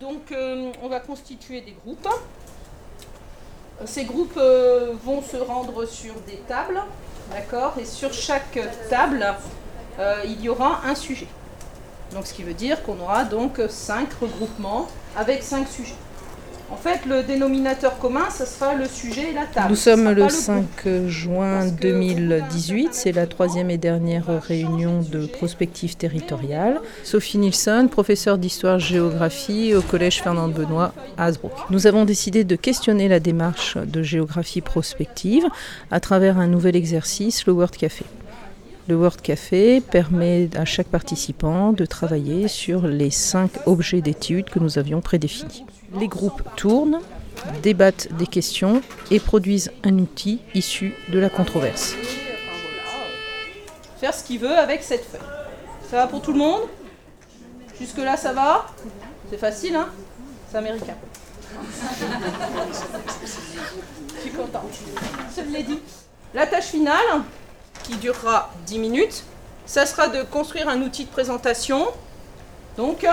donc, euh, on va constituer des groupes. Ces groupes euh, vont se rendre sur des tables, d'accord Et sur chaque table, euh, il y aura un sujet. Donc, ce qui veut dire qu'on aura donc cinq regroupements avec cinq sujets. En fait, le dénominateur commun, ce sera le sujet et la table. Nous sommes le pas 5 juin Parce que 2018, c'est la troisième et dernière réunion de prospective territoriale. Sophie Nilsson, professeure d'histoire-géographie au Collège Fernand Benoît à Hasbrook. Nous avons décidé de questionner la démarche de géographie prospective à travers un nouvel exercice, le Word Café. Le Word Café permet à chaque participant de travailler sur les cinq objets d'étude que nous avions prédéfinis. Les groupes tournent, débattent des questions et produisent un outil issu de la controverse. faire ce qu'il veut avec cette feuille. Ça va pour tout le monde? Jusque-là, ça va? C'est facile, hein? C'est américain. Je suis contente. Je l'ai dit. La tâche finale, qui durera 10 minutes, ça sera de construire un outil de présentation. Donc,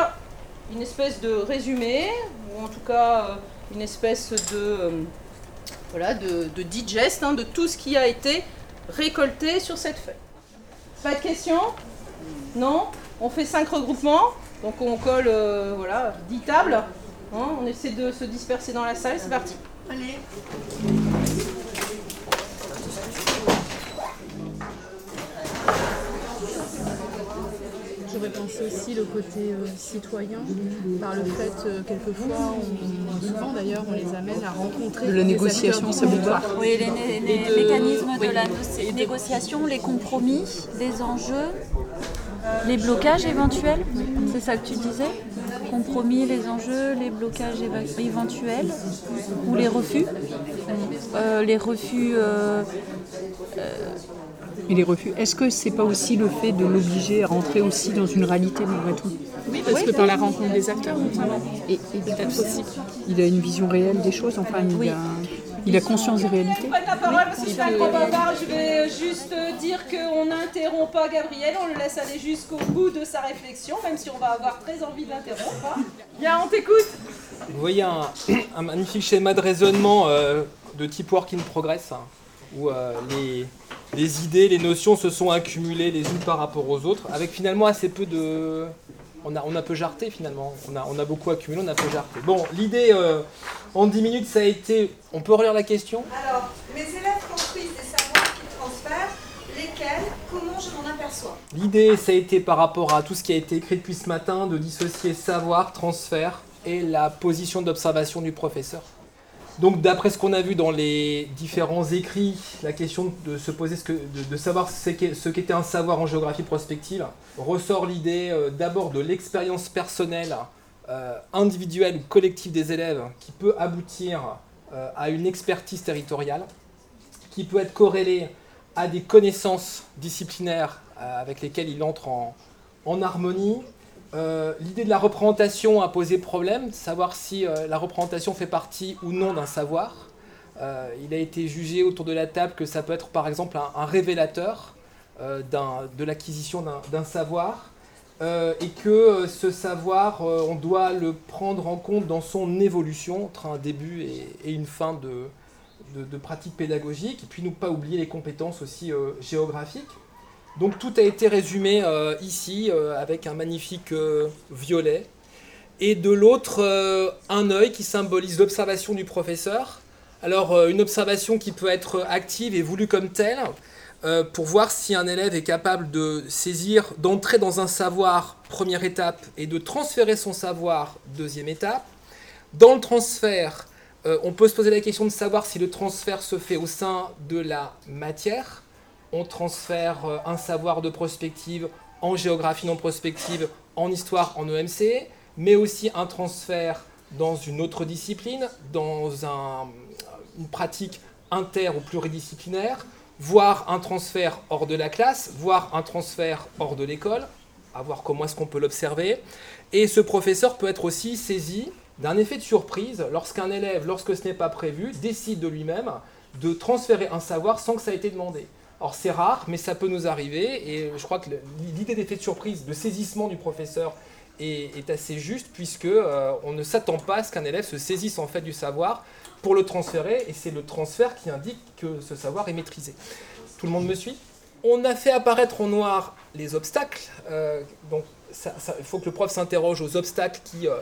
une espèce de résumé, ou en tout cas euh, une espèce de, euh, voilà, de, digest hein, de tout ce qui a été récolté sur cette feuille. Pas de questions? Non? On fait 5 regroupements, donc on colle euh, voilà, 10 tables. Hein, on essaie de se disperser dans la salle, c'est parti. Allez. Pensé aussi le côté euh, citoyen, par le fait, euh, quelquefois, on- souvent d'ailleurs, on les amène à rencontrer. De la négociation, territoire. Oui, les, né- les Et de- mécanismes oui. de la négociation, les compromis, les enjeux, les blocages éventuels, c'est ça que tu disais? Compromis, les enjeux, les blocages éventuels ou les refus? Euh, Les refus, euh, Et les refus. Est-ce que c'est pas aussi le fait de l'obliger à rentrer aussi dans une réalité malgré tout? Oui, parce que par la rencontre des acteurs, notamment. et, Peut-être aussi. il a une vision réelle des choses, enfin il, Oui. a, il a conscience des réalités. Prenne la parole parce que je suis un gros bavard. Je vais juste dire qu'on n'interrompt pas Gabriel, on le laisse aller jusqu'au bout de sa réflexion, même si on va avoir très envie de l'interrompre. hein. Bien, on t'écoute. Vous voyez un, un magnifique schéma de raisonnement euh, de type work in progress, hein, où euh, les, les idées, les notions se sont accumulées les unes par rapport aux autres, avec finalement assez peu de... On a, on a peu jarté finalement, on a, on a beaucoup accumulé, on a peu jarté. Bon, l'idée euh, en 10 minutes, ça a été... On peut relire la question? Alors, mes élèves construisent des savoirs qu'ils transfèrent, lesquels, comment je m'en aperçois? L'idée, ça a été par rapport à tout ce qui a été écrit depuis ce matin, de dissocier savoir, transfert et la position d'observation du professeur. Donc, d'après ce qu'on a vu dans les différents écrits, la question de se poser de, savoir ce qu'était un savoir en géographie prospective ressort l'idée euh, d'abord de l'expérience personnelle, euh, individuelle ou collective des élèves qui peut aboutir euh, à une expertise territoriale, qui peut être corrélée à des connaissances disciplinaires avec lesquelles il entre en, en harmonie. Euh, L'idée de la représentation a posé problème, savoir si euh, la représentation fait partie ou non d'un savoir. Euh, il a été jugé autour de la table que ça peut être par exemple un, révélateur de l'acquisition d'un- savoir et que ce savoir, on doit le prendre en compte dans son évolution entre un début et, une fin de, de, pratique pédagogique, et puis ne pas oublier les compétences aussi géographiques. Donc tout a été résumé euh, ici euh, avec un magnifique euh, violet, et de l'autre un œil qui symbolise l'observation du professeur. Alors une observation qui peut être active et voulue comme telle, pour voir si un élève est capable de saisir, d'entrer dans un savoir, première étape, et de transférer son savoir, deuxième étape. Dans le transfert, on peut se poser la question de savoir si le transfert se fait au sein de la matière. On transfère euh, un savoir de prospective en géographie non prospective, en histoire, en EMC, mais aussi un transfert dans une autre discipline, dans un- une pratique inter ou pluridisciplinaire, voire un transfert hors de la classe, voire un transfert hors de l'école, à voir comment est-ce qu'on peut l'observer. Et ce professeur peut être aussi saisi d'un effet de surprise lorsqu'un élève, lorsque ce n'est pas prévu, décide de lui-même de transférer un savoir sans que ça ait été demandé. Alors c'est rare, mais ça peut nous arriver, et je crois que l'idée d'effet de surprise, de saisissement du professeur est, assez juste puisque euh, on ne s'attend pas à ce qu'un élève se saisisse en fait du savoir pour le transférer et c'est le transfert qui indique que ce savoir est maîtrisé. Tout le monde me suit? On a fait apparaître en noir les obstacles, euh, donc il faut que le prof s'interroge aux obstacles qui euh,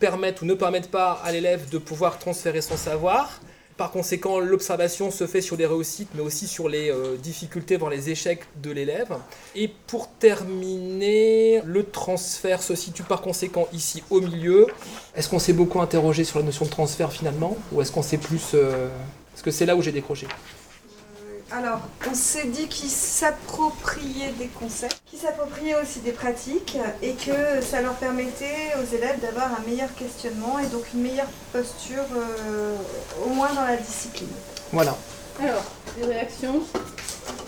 permettent ou ne permettent pas à l'élève de pouvoir transférer son savoir. Par conséquent, l'observation se fait sur les réussites, mais aussi sur les euh, difficultés, voire les échecs de l'élève. Et pour terminer, le transfert se situe par conséquent ici au milieu. Est-ce qu'on s'est beaucoup interrogé sur la notion de transfert finalement? Ou est-ce qu'on s'est plus... euh, Est-ce que c'est là où j'ai décroché? Alors, on s'est dit qu'ils s'appropriaient des concepts, qu'ils s'appropriaient aussi des pratiques et que ça leur permettait aux élèves d'avoir un meilleur questionnement et donc une meilleure posture, euh, au moins dans la discipline. Voilà. Alors, des réactions?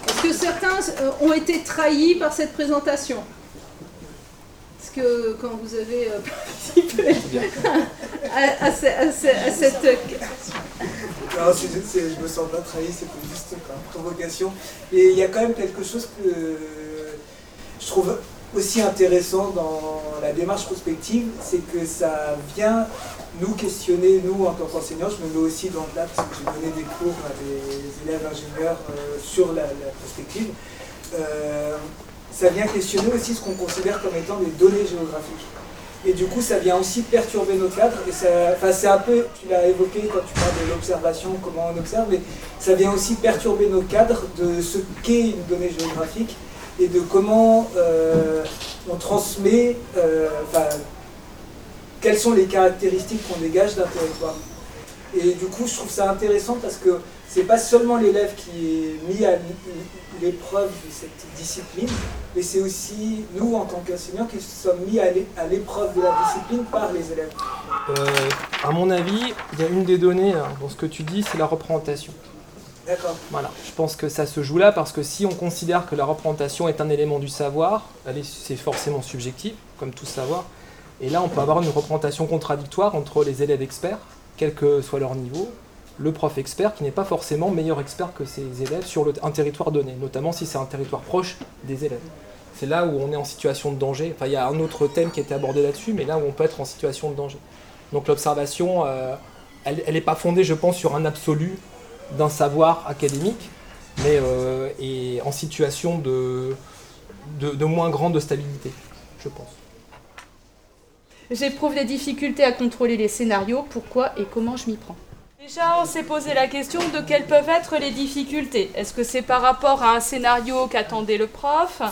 Est-ce que certains euh, ont été trahis par cette présentation? Est-ce que quand vous avez euh, participé à, à ce- à ce- à cette... Non, c'est- c'est- je me sens pas trahi, c'est juste une provocation. Et il y a quand même quelque chose que je trouve aussi intéressant dans la démarche prospective, c'est que ça vient nous questionner, nous en tant qu'enseignants, je me mets aussi dans le là parce que j'ai donné des cours à des élèves ingénieurs euh, sur la, prospective. Euh, ça vient questionner aussi ce qu'on considère comme étant des données géographiques. Et du coup, ça vient aussi perturber nos cadres. Et ça, c'est un peu, tu l'as évoqué quand tu parles de l'observation, comment on observe, mais ça vient aussi perturber nos cadres de ce qu'est une donnée géographique et de comment euh, on transmet, euh, quelles sont les caractéristiques qu'on dégage d'un territoire. Et du coup, je trouve ça intéressant parce que c'est pas seulement l'élève qui est mis à l'épreuve de cette discipline, mais c'est aussi nous, en tant qu'enseignants, qui sommes mis à l'é- à l'épreuve de la discipline par les élèves. Euh, à mon avis, il y a une des données hein, dans ce que tu dis, c'est la représentation. D'accord. Voilà, je pense que ça se joue là parce que si on considère que la représentation est un élément du savoir, c'est forcément subjectif, comme tout savoir. Et là, on peut avoir une représentation contradictoire entre les élèves experts, quel que soit leur niveau, le prof expert qui n'est pas forcément meilleur expert que ses élèves sur un territoire donné, notamment si c'est un territoire proche des élèves. C'est là où on est en situation de danger. Enfin, il y a un autre thème qui a été abordé là-dessus, mais là où on peut être en situation de danger. Donc l'observation, euh, elle n'est pas fondée, je pense, sur un absolu d'un savoir académique, mais euh, est en situation de, de, de moins grande stabilité, je pense. J'éprouve des difficultés à contrôler les scénarios, pourquoi et comment je m'y prends? Déjà, on s'est posé la question de quelles peuvent être les difficultés. Est-ce que c'est par rapport à un scénario qu'attendait le prof?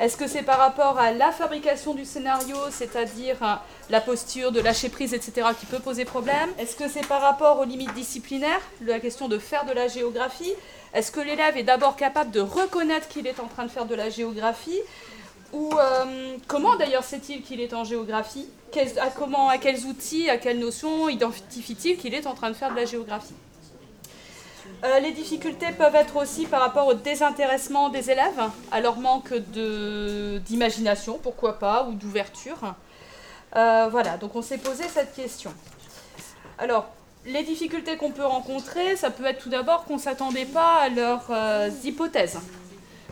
Est-ce que c'est par rapport à la fabrication du scénario, c'est-à-dire euh, la posture de lâcher prise, etc., qui peut poser problème? Est-ce que c'est par rapport aux limites disciplinaires, la question de faire de la géographie? Est-ce que l'élève est d'abord capable de reconnaître qu'il est en train de faire de la géographie? Ou euh, comment d'ailleurs sait-il qu'il est en géographie? À, comment, à quels outils, à quelles notions identifie-t-il qu'il est en train de faire de la géographie Euh, Les difficultés peuvent être aussi par rapport au désintéressement des élèves, à leur manque d'imagination, pourquoi pas, ou d'ouverture. Euh, voilà, donc on s'est posé cette question. Alors, les difficultés qu'on peut rencontrer, ça peut être tout d'abord qu'on ne s'attendait pas à leurs euh, hypothèses.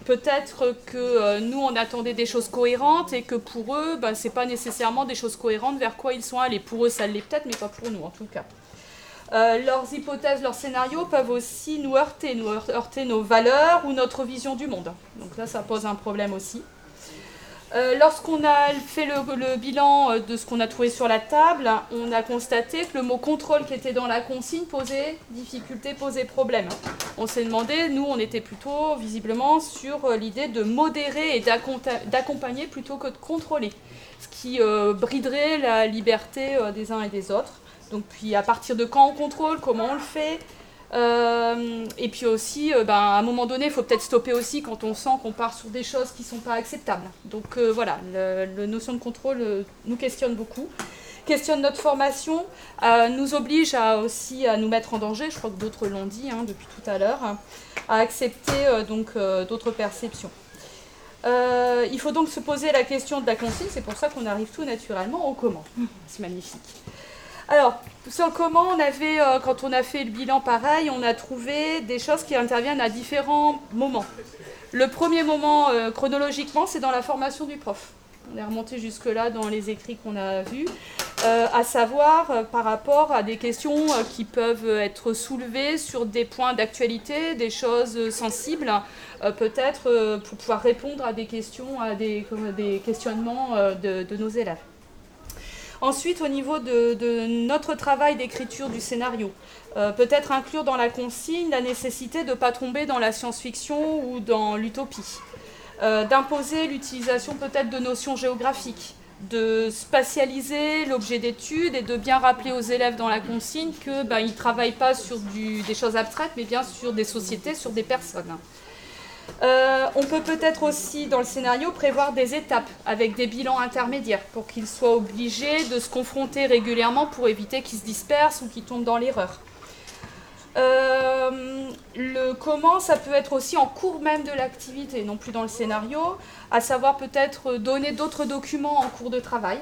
Peut-être que euh, nous, on attendait des choses cohérentes et que pour eux, ben, ce n'est pas nécessairement des choses cohérentes vers quoi ils sont allés. Pour eux, ça l'est peut-être, mais pas pour nous en tout cas. Euh, leurs hypothèses, leurs scénarios peuvent aussi nous heurter, nous heurter nos valeurs ou notre vision du monde. Donc là, ça pose un problème aussi. Euh, Lorsqu'on a fait le, bilan euh, de ce qu'on a trouvé sur la table, on a constaté que le mot contrôle qui était dans la consigne posait difficulté, posait problème. On s'est demandé, nous on était plutôt visiblement sur euh, l'idée de modérer et d'accompa- d'accompagner plutôt que de contrôler, ce qui briderait la liberté des uns et des autres. Donc puis à partir de quand on contrôle, comment on le fait, euh, et puis aussi, euh, ben, à un moment donné, il faut peut-être stopper aussi quand on sent qu'on part sur des choses qui ne sont pas acceptables. Donc euh, voilà, la notion de contrôle nous questionne beaucoup. Questionne notre formation, nous oblige aussi à nous mettre en danger, je crois que d'autres l'ont dit hein, depuis tout à l'heure, hein, à accepter donc d'autres perceptions. Il faut donc se poser la question de la consigne, c'est pour ça qu'on arrive tout naturellement au comment. C'est magnifique. Alors, sur le comment, on avait, euh, quand on a fait le bilan pareil, on a trouvé des choses qui interviennent à différents moments. Le premier moment, euh, chronologiquement, c'est dans la formation du prof. On est remonté jusque-là dans les écrits qu'on a vus, à savoir par rapport à des questions qui peuvent être soulevées sur des points d'actualité, des choses sensibles, peut-être pour pouvoir répondre à des questions, à des questionnements de nos élèves. Ensuite, au niveau de, notre travail d'écriture du scénario, euh, peut-être inclure dans la consigne la nécessité de ne pas tomber dans la science-fiction ou dans l'utopie, euh, d'imposer l'utilisation peut-être de notions géographiques, de spatialiser l'objet d'étude et de bien rappeler aux élèves dans la consigne qu'ils ben, ne travaillent pas sur des choses abstraites, mais bien sur des sociétés, sur des personnes. Euh, on peut peut-être aussi, dans le scénario, prévoir des étapes avec des bilans intermédiaires pour qu'ils soient obligés de se confronter régulièrement pour éviter qu'ils se dispersent ou qu'ils tombent dans l'erreur. Euh, le comment, ça peut être aussi en cours même de l'activité, non plus dans le scénario, à savoir peut-être donner d'autres documents en cours de travail.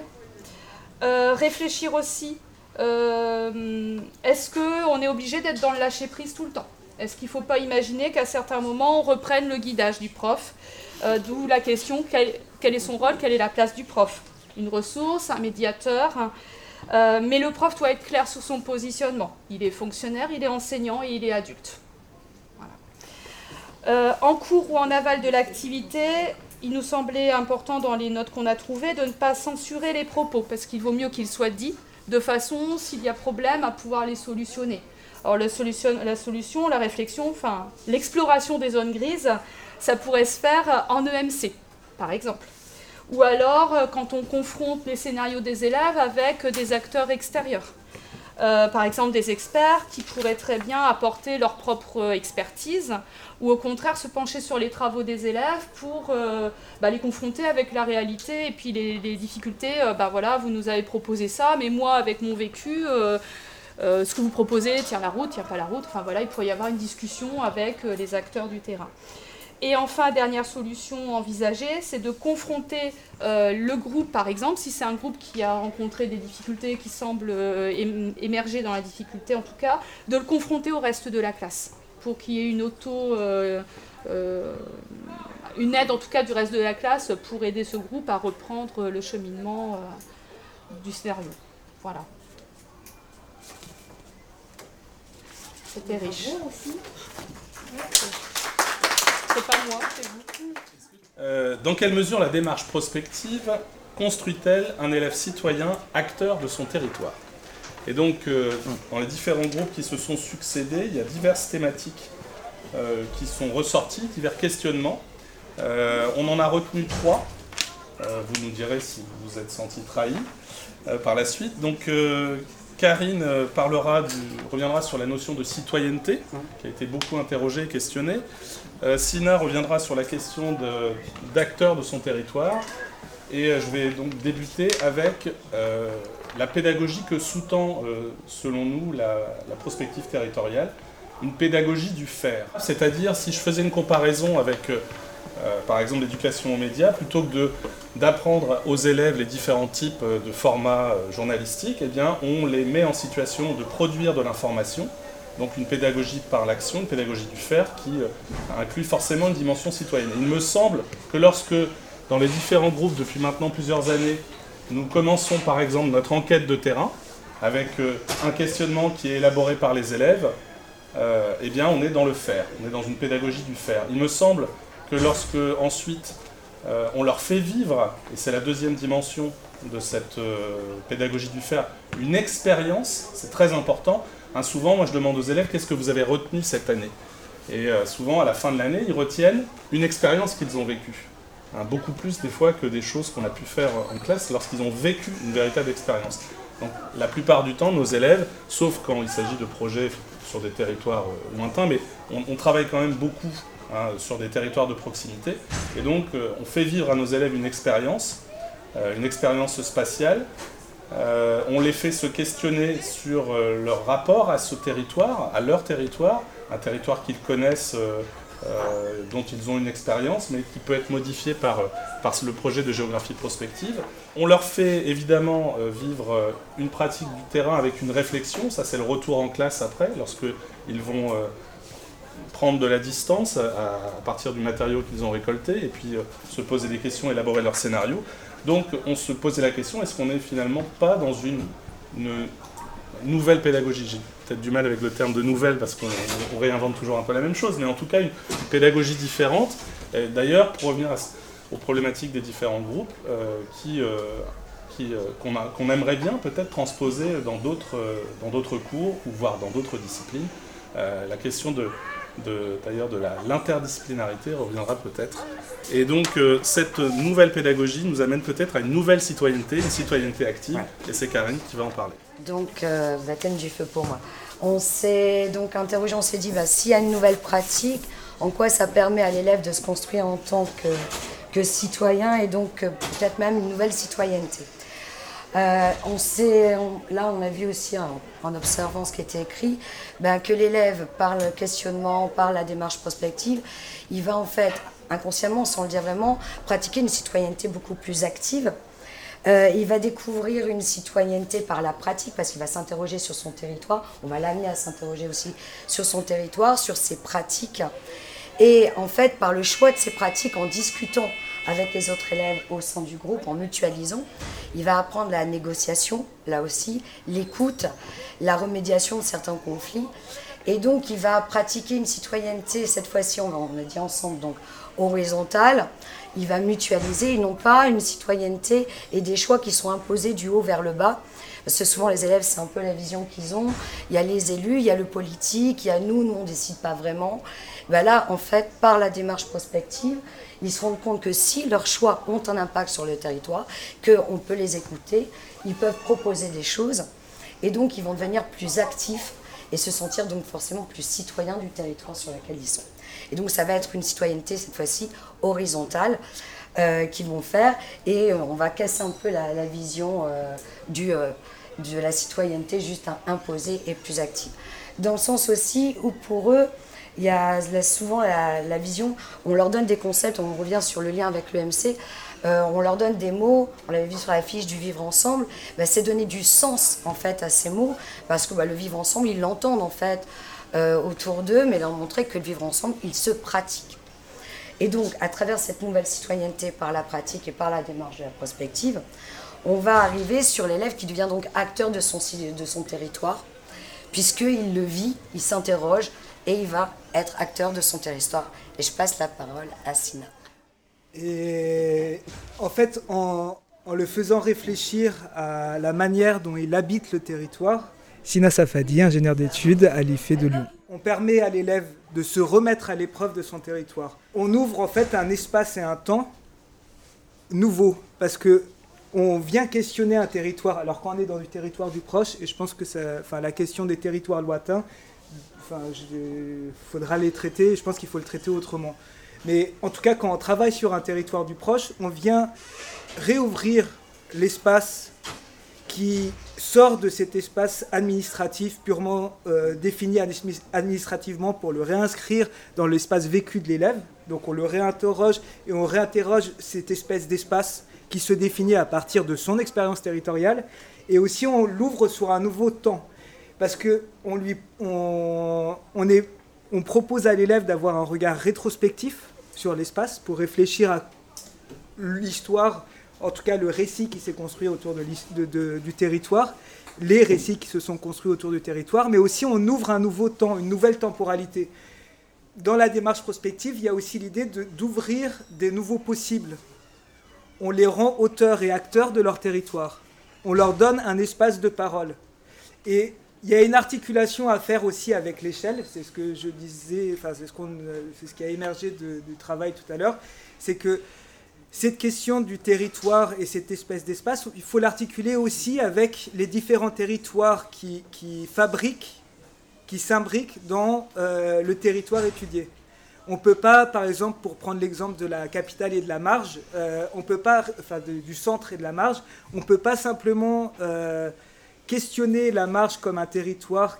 Euh, réfléchir aussi, est-ce qu'on est obligé d'être dans le lâcher-prise tout le temps? Est-ce qu'il ne faut pas imaginer qu'à certains moments, on reprenne le guidage du prof euh, D'où la question, quel, est son rôle, quelle est la place du prof Une ressource, un médiateur euh, Mais le prof doit être clair sur son positionnement. Il est fonctionnaire, il est enseignant et il est adulte. Euh, en cours ou en aval de l'activité, il nous semblait important dans les notes qu'on a trouvées de ne pas censurer les propos, parce qu'il vaut mieux qu'ils soient dits, de façon, s'il y a problème, à pouvoir les solutionner. Alors la solution, la, réflexion, enfin l'exploration des zones grises, ça pourrait se faire en EMC, par exemple. Ou alors euh, quand on confronte les scénarios des élèves avec des acteurs extérieurs. Euh, par exemple des experts qui pourraient très bien apporter leur propre expertise ou au contraire se pencher sur les travaux des élèves pour euh, bah, les confronter avec la réalité et puis les, difficultés. bah voilà, vous nous avez proposé ça, mais moi avec mon vécu, euh, ce que vous proposez tient la route, tient pas la route. Enfin voilà, il pourrait y avoir une discussion avec euh, les acteurs du terrain. Et enfin, dernière solution envisagée, c'est de confronter euh, le groupe, par exemple, si c'est un groupe qui a rencontré des difficultés, qui semble émerger dans la difficulté en tout cas, de le confronter au reste de la classe, pour qu'il y ait une auto, une aide en tout cas du reste de la classe pour aider ce groupe à reprendre le cheminement du scénario. Voilà. C'était riche. C'est pas moi, c'est vous. Euh, dans quelle mesure la démarche prospective construit-elle un élève citoyen acteur de son territoire? Et donc, euh, dans les différents groupes qui se sont succédés, il y a diverses thématiques euh, qui sont ressorties, divers questionnements. on en a retenu trois. vous nous direz si vous vous êtes senti trahi par la suite. Donc, Karine euh, parlera reviendra sur la notion de citoyenneté, qui a été beaucoup interrogée et questionnée. Euh, Sina reviendra sur la question d'acteur de, son territoire. Et euh, je vais donc débuter avec la pédagogie que sous-tend, selon nous, la, la, prospective territoriale, une pédagogie du faire. C'est-à-dire, si je faisais une comparaison avec par exemple l'éducation aux médias, plutôt que d'apprendre aux élèves les différents types euh, de formats euh, journalistiques, eh bien, on les met en situation de produire de l'information, donc une pédagogie par l'action, une pédagogie du faire, qui inclut forcément une dimension citoyenne. il me semble que lorsque, dans les différents groupes depuis maintenant plusieurs années, nous commençons par exemple notre enquête de terrain, avec un questionnement qui est élaboré par les élèves, eh bien on est dans le faire, on est dans une pédagogie du faire. Il me semble que lorsque ensuite euh, on leur fait vivre, et c'est la deuxième dimension de cette euh, pédagogie du faire, une expérience, c'est très important. Hein, souvent, moi je demande aux élèves qu'est-ce que vous avez retenu cette année? Et euh, souvent, à la fin de l'année, ils retiennent une expérience qu'ils ont vécue. Hein, beaucoup plus des fois que des choses qu'on a pu faire en classe lorsqu'ils ont vécu une véritable expérience. Donc la plupart du temps, nos élèves, sauf quand il s'agit de projets sur des territoires lointains, mais on travaille quand même beaucoup Hein, sur des territoires de proximité. Et donc, euh, on fait vivre à nos élèves une expérience, euh, une expérience spatiale. Euh, on les fait se questionner sur leur rapport à ce territoire, à leur territoire, un territoire qu'ils connaissent, dont ils ont une expérience, mais qui peut être modifié par, par le projet de géographie prospective. On leur fait évidemment vivre une pratique du terrain avec une réflexion, ça c'est le retour en classe après, lorsque ils vont prendre de la distance à, partir du matériau qu'ils ont récolté et puis euh, se poser des questions, élaborer leur scénario. Donc on se posait la question, est-ce qu'on n'est finalement pas dans une, nouvelle pédagogie? J'ai peut-être du mal avec le terme de nouvelle parce qu'on réinvente toujours un peu la même chose, mais en tout cas une pédagogie différente. D'ailleurs, pour revenir aux problématiques des différents groupes, euh, qui, euh, euh, qu'on aimerait bien peut-être transposer dans d'autres cours ou voire dans d'autres disciplines. la question de, d'ailleurs de l'interdisciplinarité reviendra peut-être. Et donc cette nouvelle pédagogie nous amène peut-être à une nouvelle citoyenneté, une citoyenneté active, et c'est Karine qui va en parler. Donc baptême du feu pour moi? On s'est donc interrogé, on s'est dit, bah, s'il y a une nouvelle pratique, en quoi ça permet à l'élève de se construire en tant que, que citoyen et donc peut-être même une nouvelle citoyenneté? Euh, on sait, là, on a vu aussi en, observant ce qui était écrit, ben, que l'élève, par le questionnement, par la démarche prospective, il va en fait, inconsciemment, sans le dire vraiment, pratiquer une citoyenneté beaucoup plus active. Euh, il va découvrir une citoyenneté par la pratique parce qu'il va s'interroger sur son territoire. On va l'amener à s'interroger aussi sur son territoire, sur ses pratiques. Et en fait, par le choix de ses pratiques, en discutant avec les autres élèves au sein du groupe, en mutualisant, il va apprendre la négociation, là aussi, l'écoute, la remédiation de certains conflits. Et donc, il va pratiquer une citoyenneté, cette fois-ci, on l'a dit ensemble, donc horizontale. Il va mutualiser et non pas une citoyenneté et des choix qui sont imposés du haut vers le bas. Parce que souvent, les élèves, c'est un peu la vision qu'ils ont. Il y a les élus, il y a le politique, il y a nous, nous, on ne décide pas vraiment. Ben là, en fait, par la démarche prospective, ils se rendent compte que si leurs choix ont un impact sur le territoire, qu'on peut les écouter, ils peuvent proposer des choses, et donc ils vont devenir plus actifs et se sentir donc forcément plus citoyens du territoire sur lequel ils sont. Et donc ça va être une citoyenneté cette fois-ci horizontale euh, qu'ils vont faire, et euh, on va casser un peu la, vision euh, du, de la citoyenneté juste imposée et plus active. Dans le sens aussi où pour eux, il y a souvent la, vision, on leur donne des concepts, on revient sur le lien avec l'EMC, euh, on leur donne des mots, on l'avait vu sur la fiche du vivre ensemble, bah, c'est donner du sens en fait à ces mots, parce que bah, le vivre ensemble, ils l'entendent en fait euh, autour d'eux, mais leur montrer que le vivre ensemble, il se pratique. Et donc, à travers cette nouvelle citoyenneté par la pratique et par la démarche de la prospective, on va arriver sur l'élève qui devient donc acteur de son, de son territoire, puisqu'il le vit, il s'interroge, et il va être acteur de son territoire. Et je passe la parole à Sina. Et en fait, en, le faisant réfléchir à la manière dont il habite le territoire, Sina Safadi, ingénieur d'études à l'IFE de Lyon. On permet à l'élève de se remettre à l'épreuve de son territoire. On ouvre en fait un espace et un temps nouveau parce que on vient questionner un territoire alors qu'on est dans du territoire du proche et je pense que ça, enfin, la question des territoires lointains Enfin, il faudra les traiter. Je pense qu'il faut le traiter autrement. Mais en tout cas, quand on travaille sur un territoire du proche, on vient réouvrir l'espace qui sort de cet espace administratif purement euh, défini administrativement pour le réinscrire dans l'espace vécu de l'élève. Donc on le réinterroge et on réinterroge cette espèce d'espace qui se définit à partir de son expérience territoriale. Et aussi on l'ouvre sur un nouveau temps parce que on lui, on, est, on propose à l'élève d'avoir un regard rétrospectif sur l'espace pour réfléchir à l'histoire, en tout cas le récit qui s'est construit autour du territoire, les récits qui se sont construits autour du territoire, mais aussi on ouvre un nouveau temps, une nouvelle temporalité. Dans la démarche prospective, il y a aussi l'idée d'ouvrir des nouveaux possibles. On les rend auteurs et acteurs de leur territoire. On leur donne un espace de parole. Et il y a une articulation à faire aussi avec l'échelle, c'est ce que je disais, enfin c'est ce, qui a émergé du travail tout à l'heure, c'est que cette question du territoire et cette espèce d'espace, il faut l'articuler aussi avec les différents territoires qui, fabriquent, qui s'imbriquent dans euh, le territoire étudié. On ne peut pas, par exemple, pour prendre l'exemple de la capitale et de la marge, euh, on peut pas, enfin du centre et de la marge, on ne peut pas simplement euh, questionner la marche comme un territoire,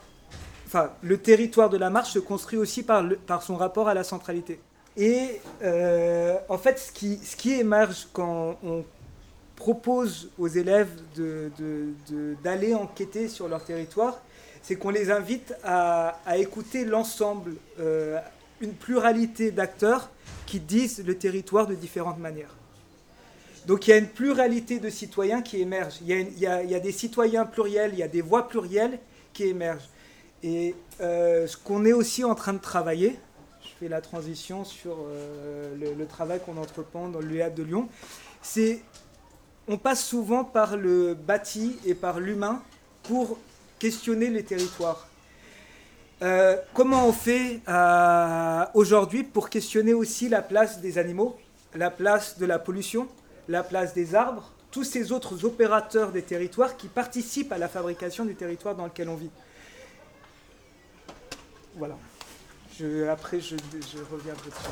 enfin, le territoire de la marche se construit aussi par, par son rapport à la centralité. Et euh, en fait, ce qui, ce qui émerge quand on propose aux élèves d'aller de, enquêter sur leur territoire, c'est qu'on les invite à, à écouter l'ensemble, euh, une pluralité d'acteurs qui disent le territoire de différentes manières. Donc il y a une pluralité de citoyens qui émergent. Il y a, des citoyens pluriels, il y a des voix plurielles qui émergent. Et euh, ce qu'on est aussi en train de travailler, je fais la transition sur euh, le, travail qu'on entreprend dans l'UEAD de Lyon, c'est on passe souvent par le bâti et par l'humain pour questionner les territoires. Euh, comment on fait aujourd'hui pour questionner aussi la place des animaux, la place de la pollution, la place des arbres, tous ces autres opérateurs des territoires qui participent à la fabrication du territoire dans lequel on vit. Voilà. après, je, je reviendrai dessus.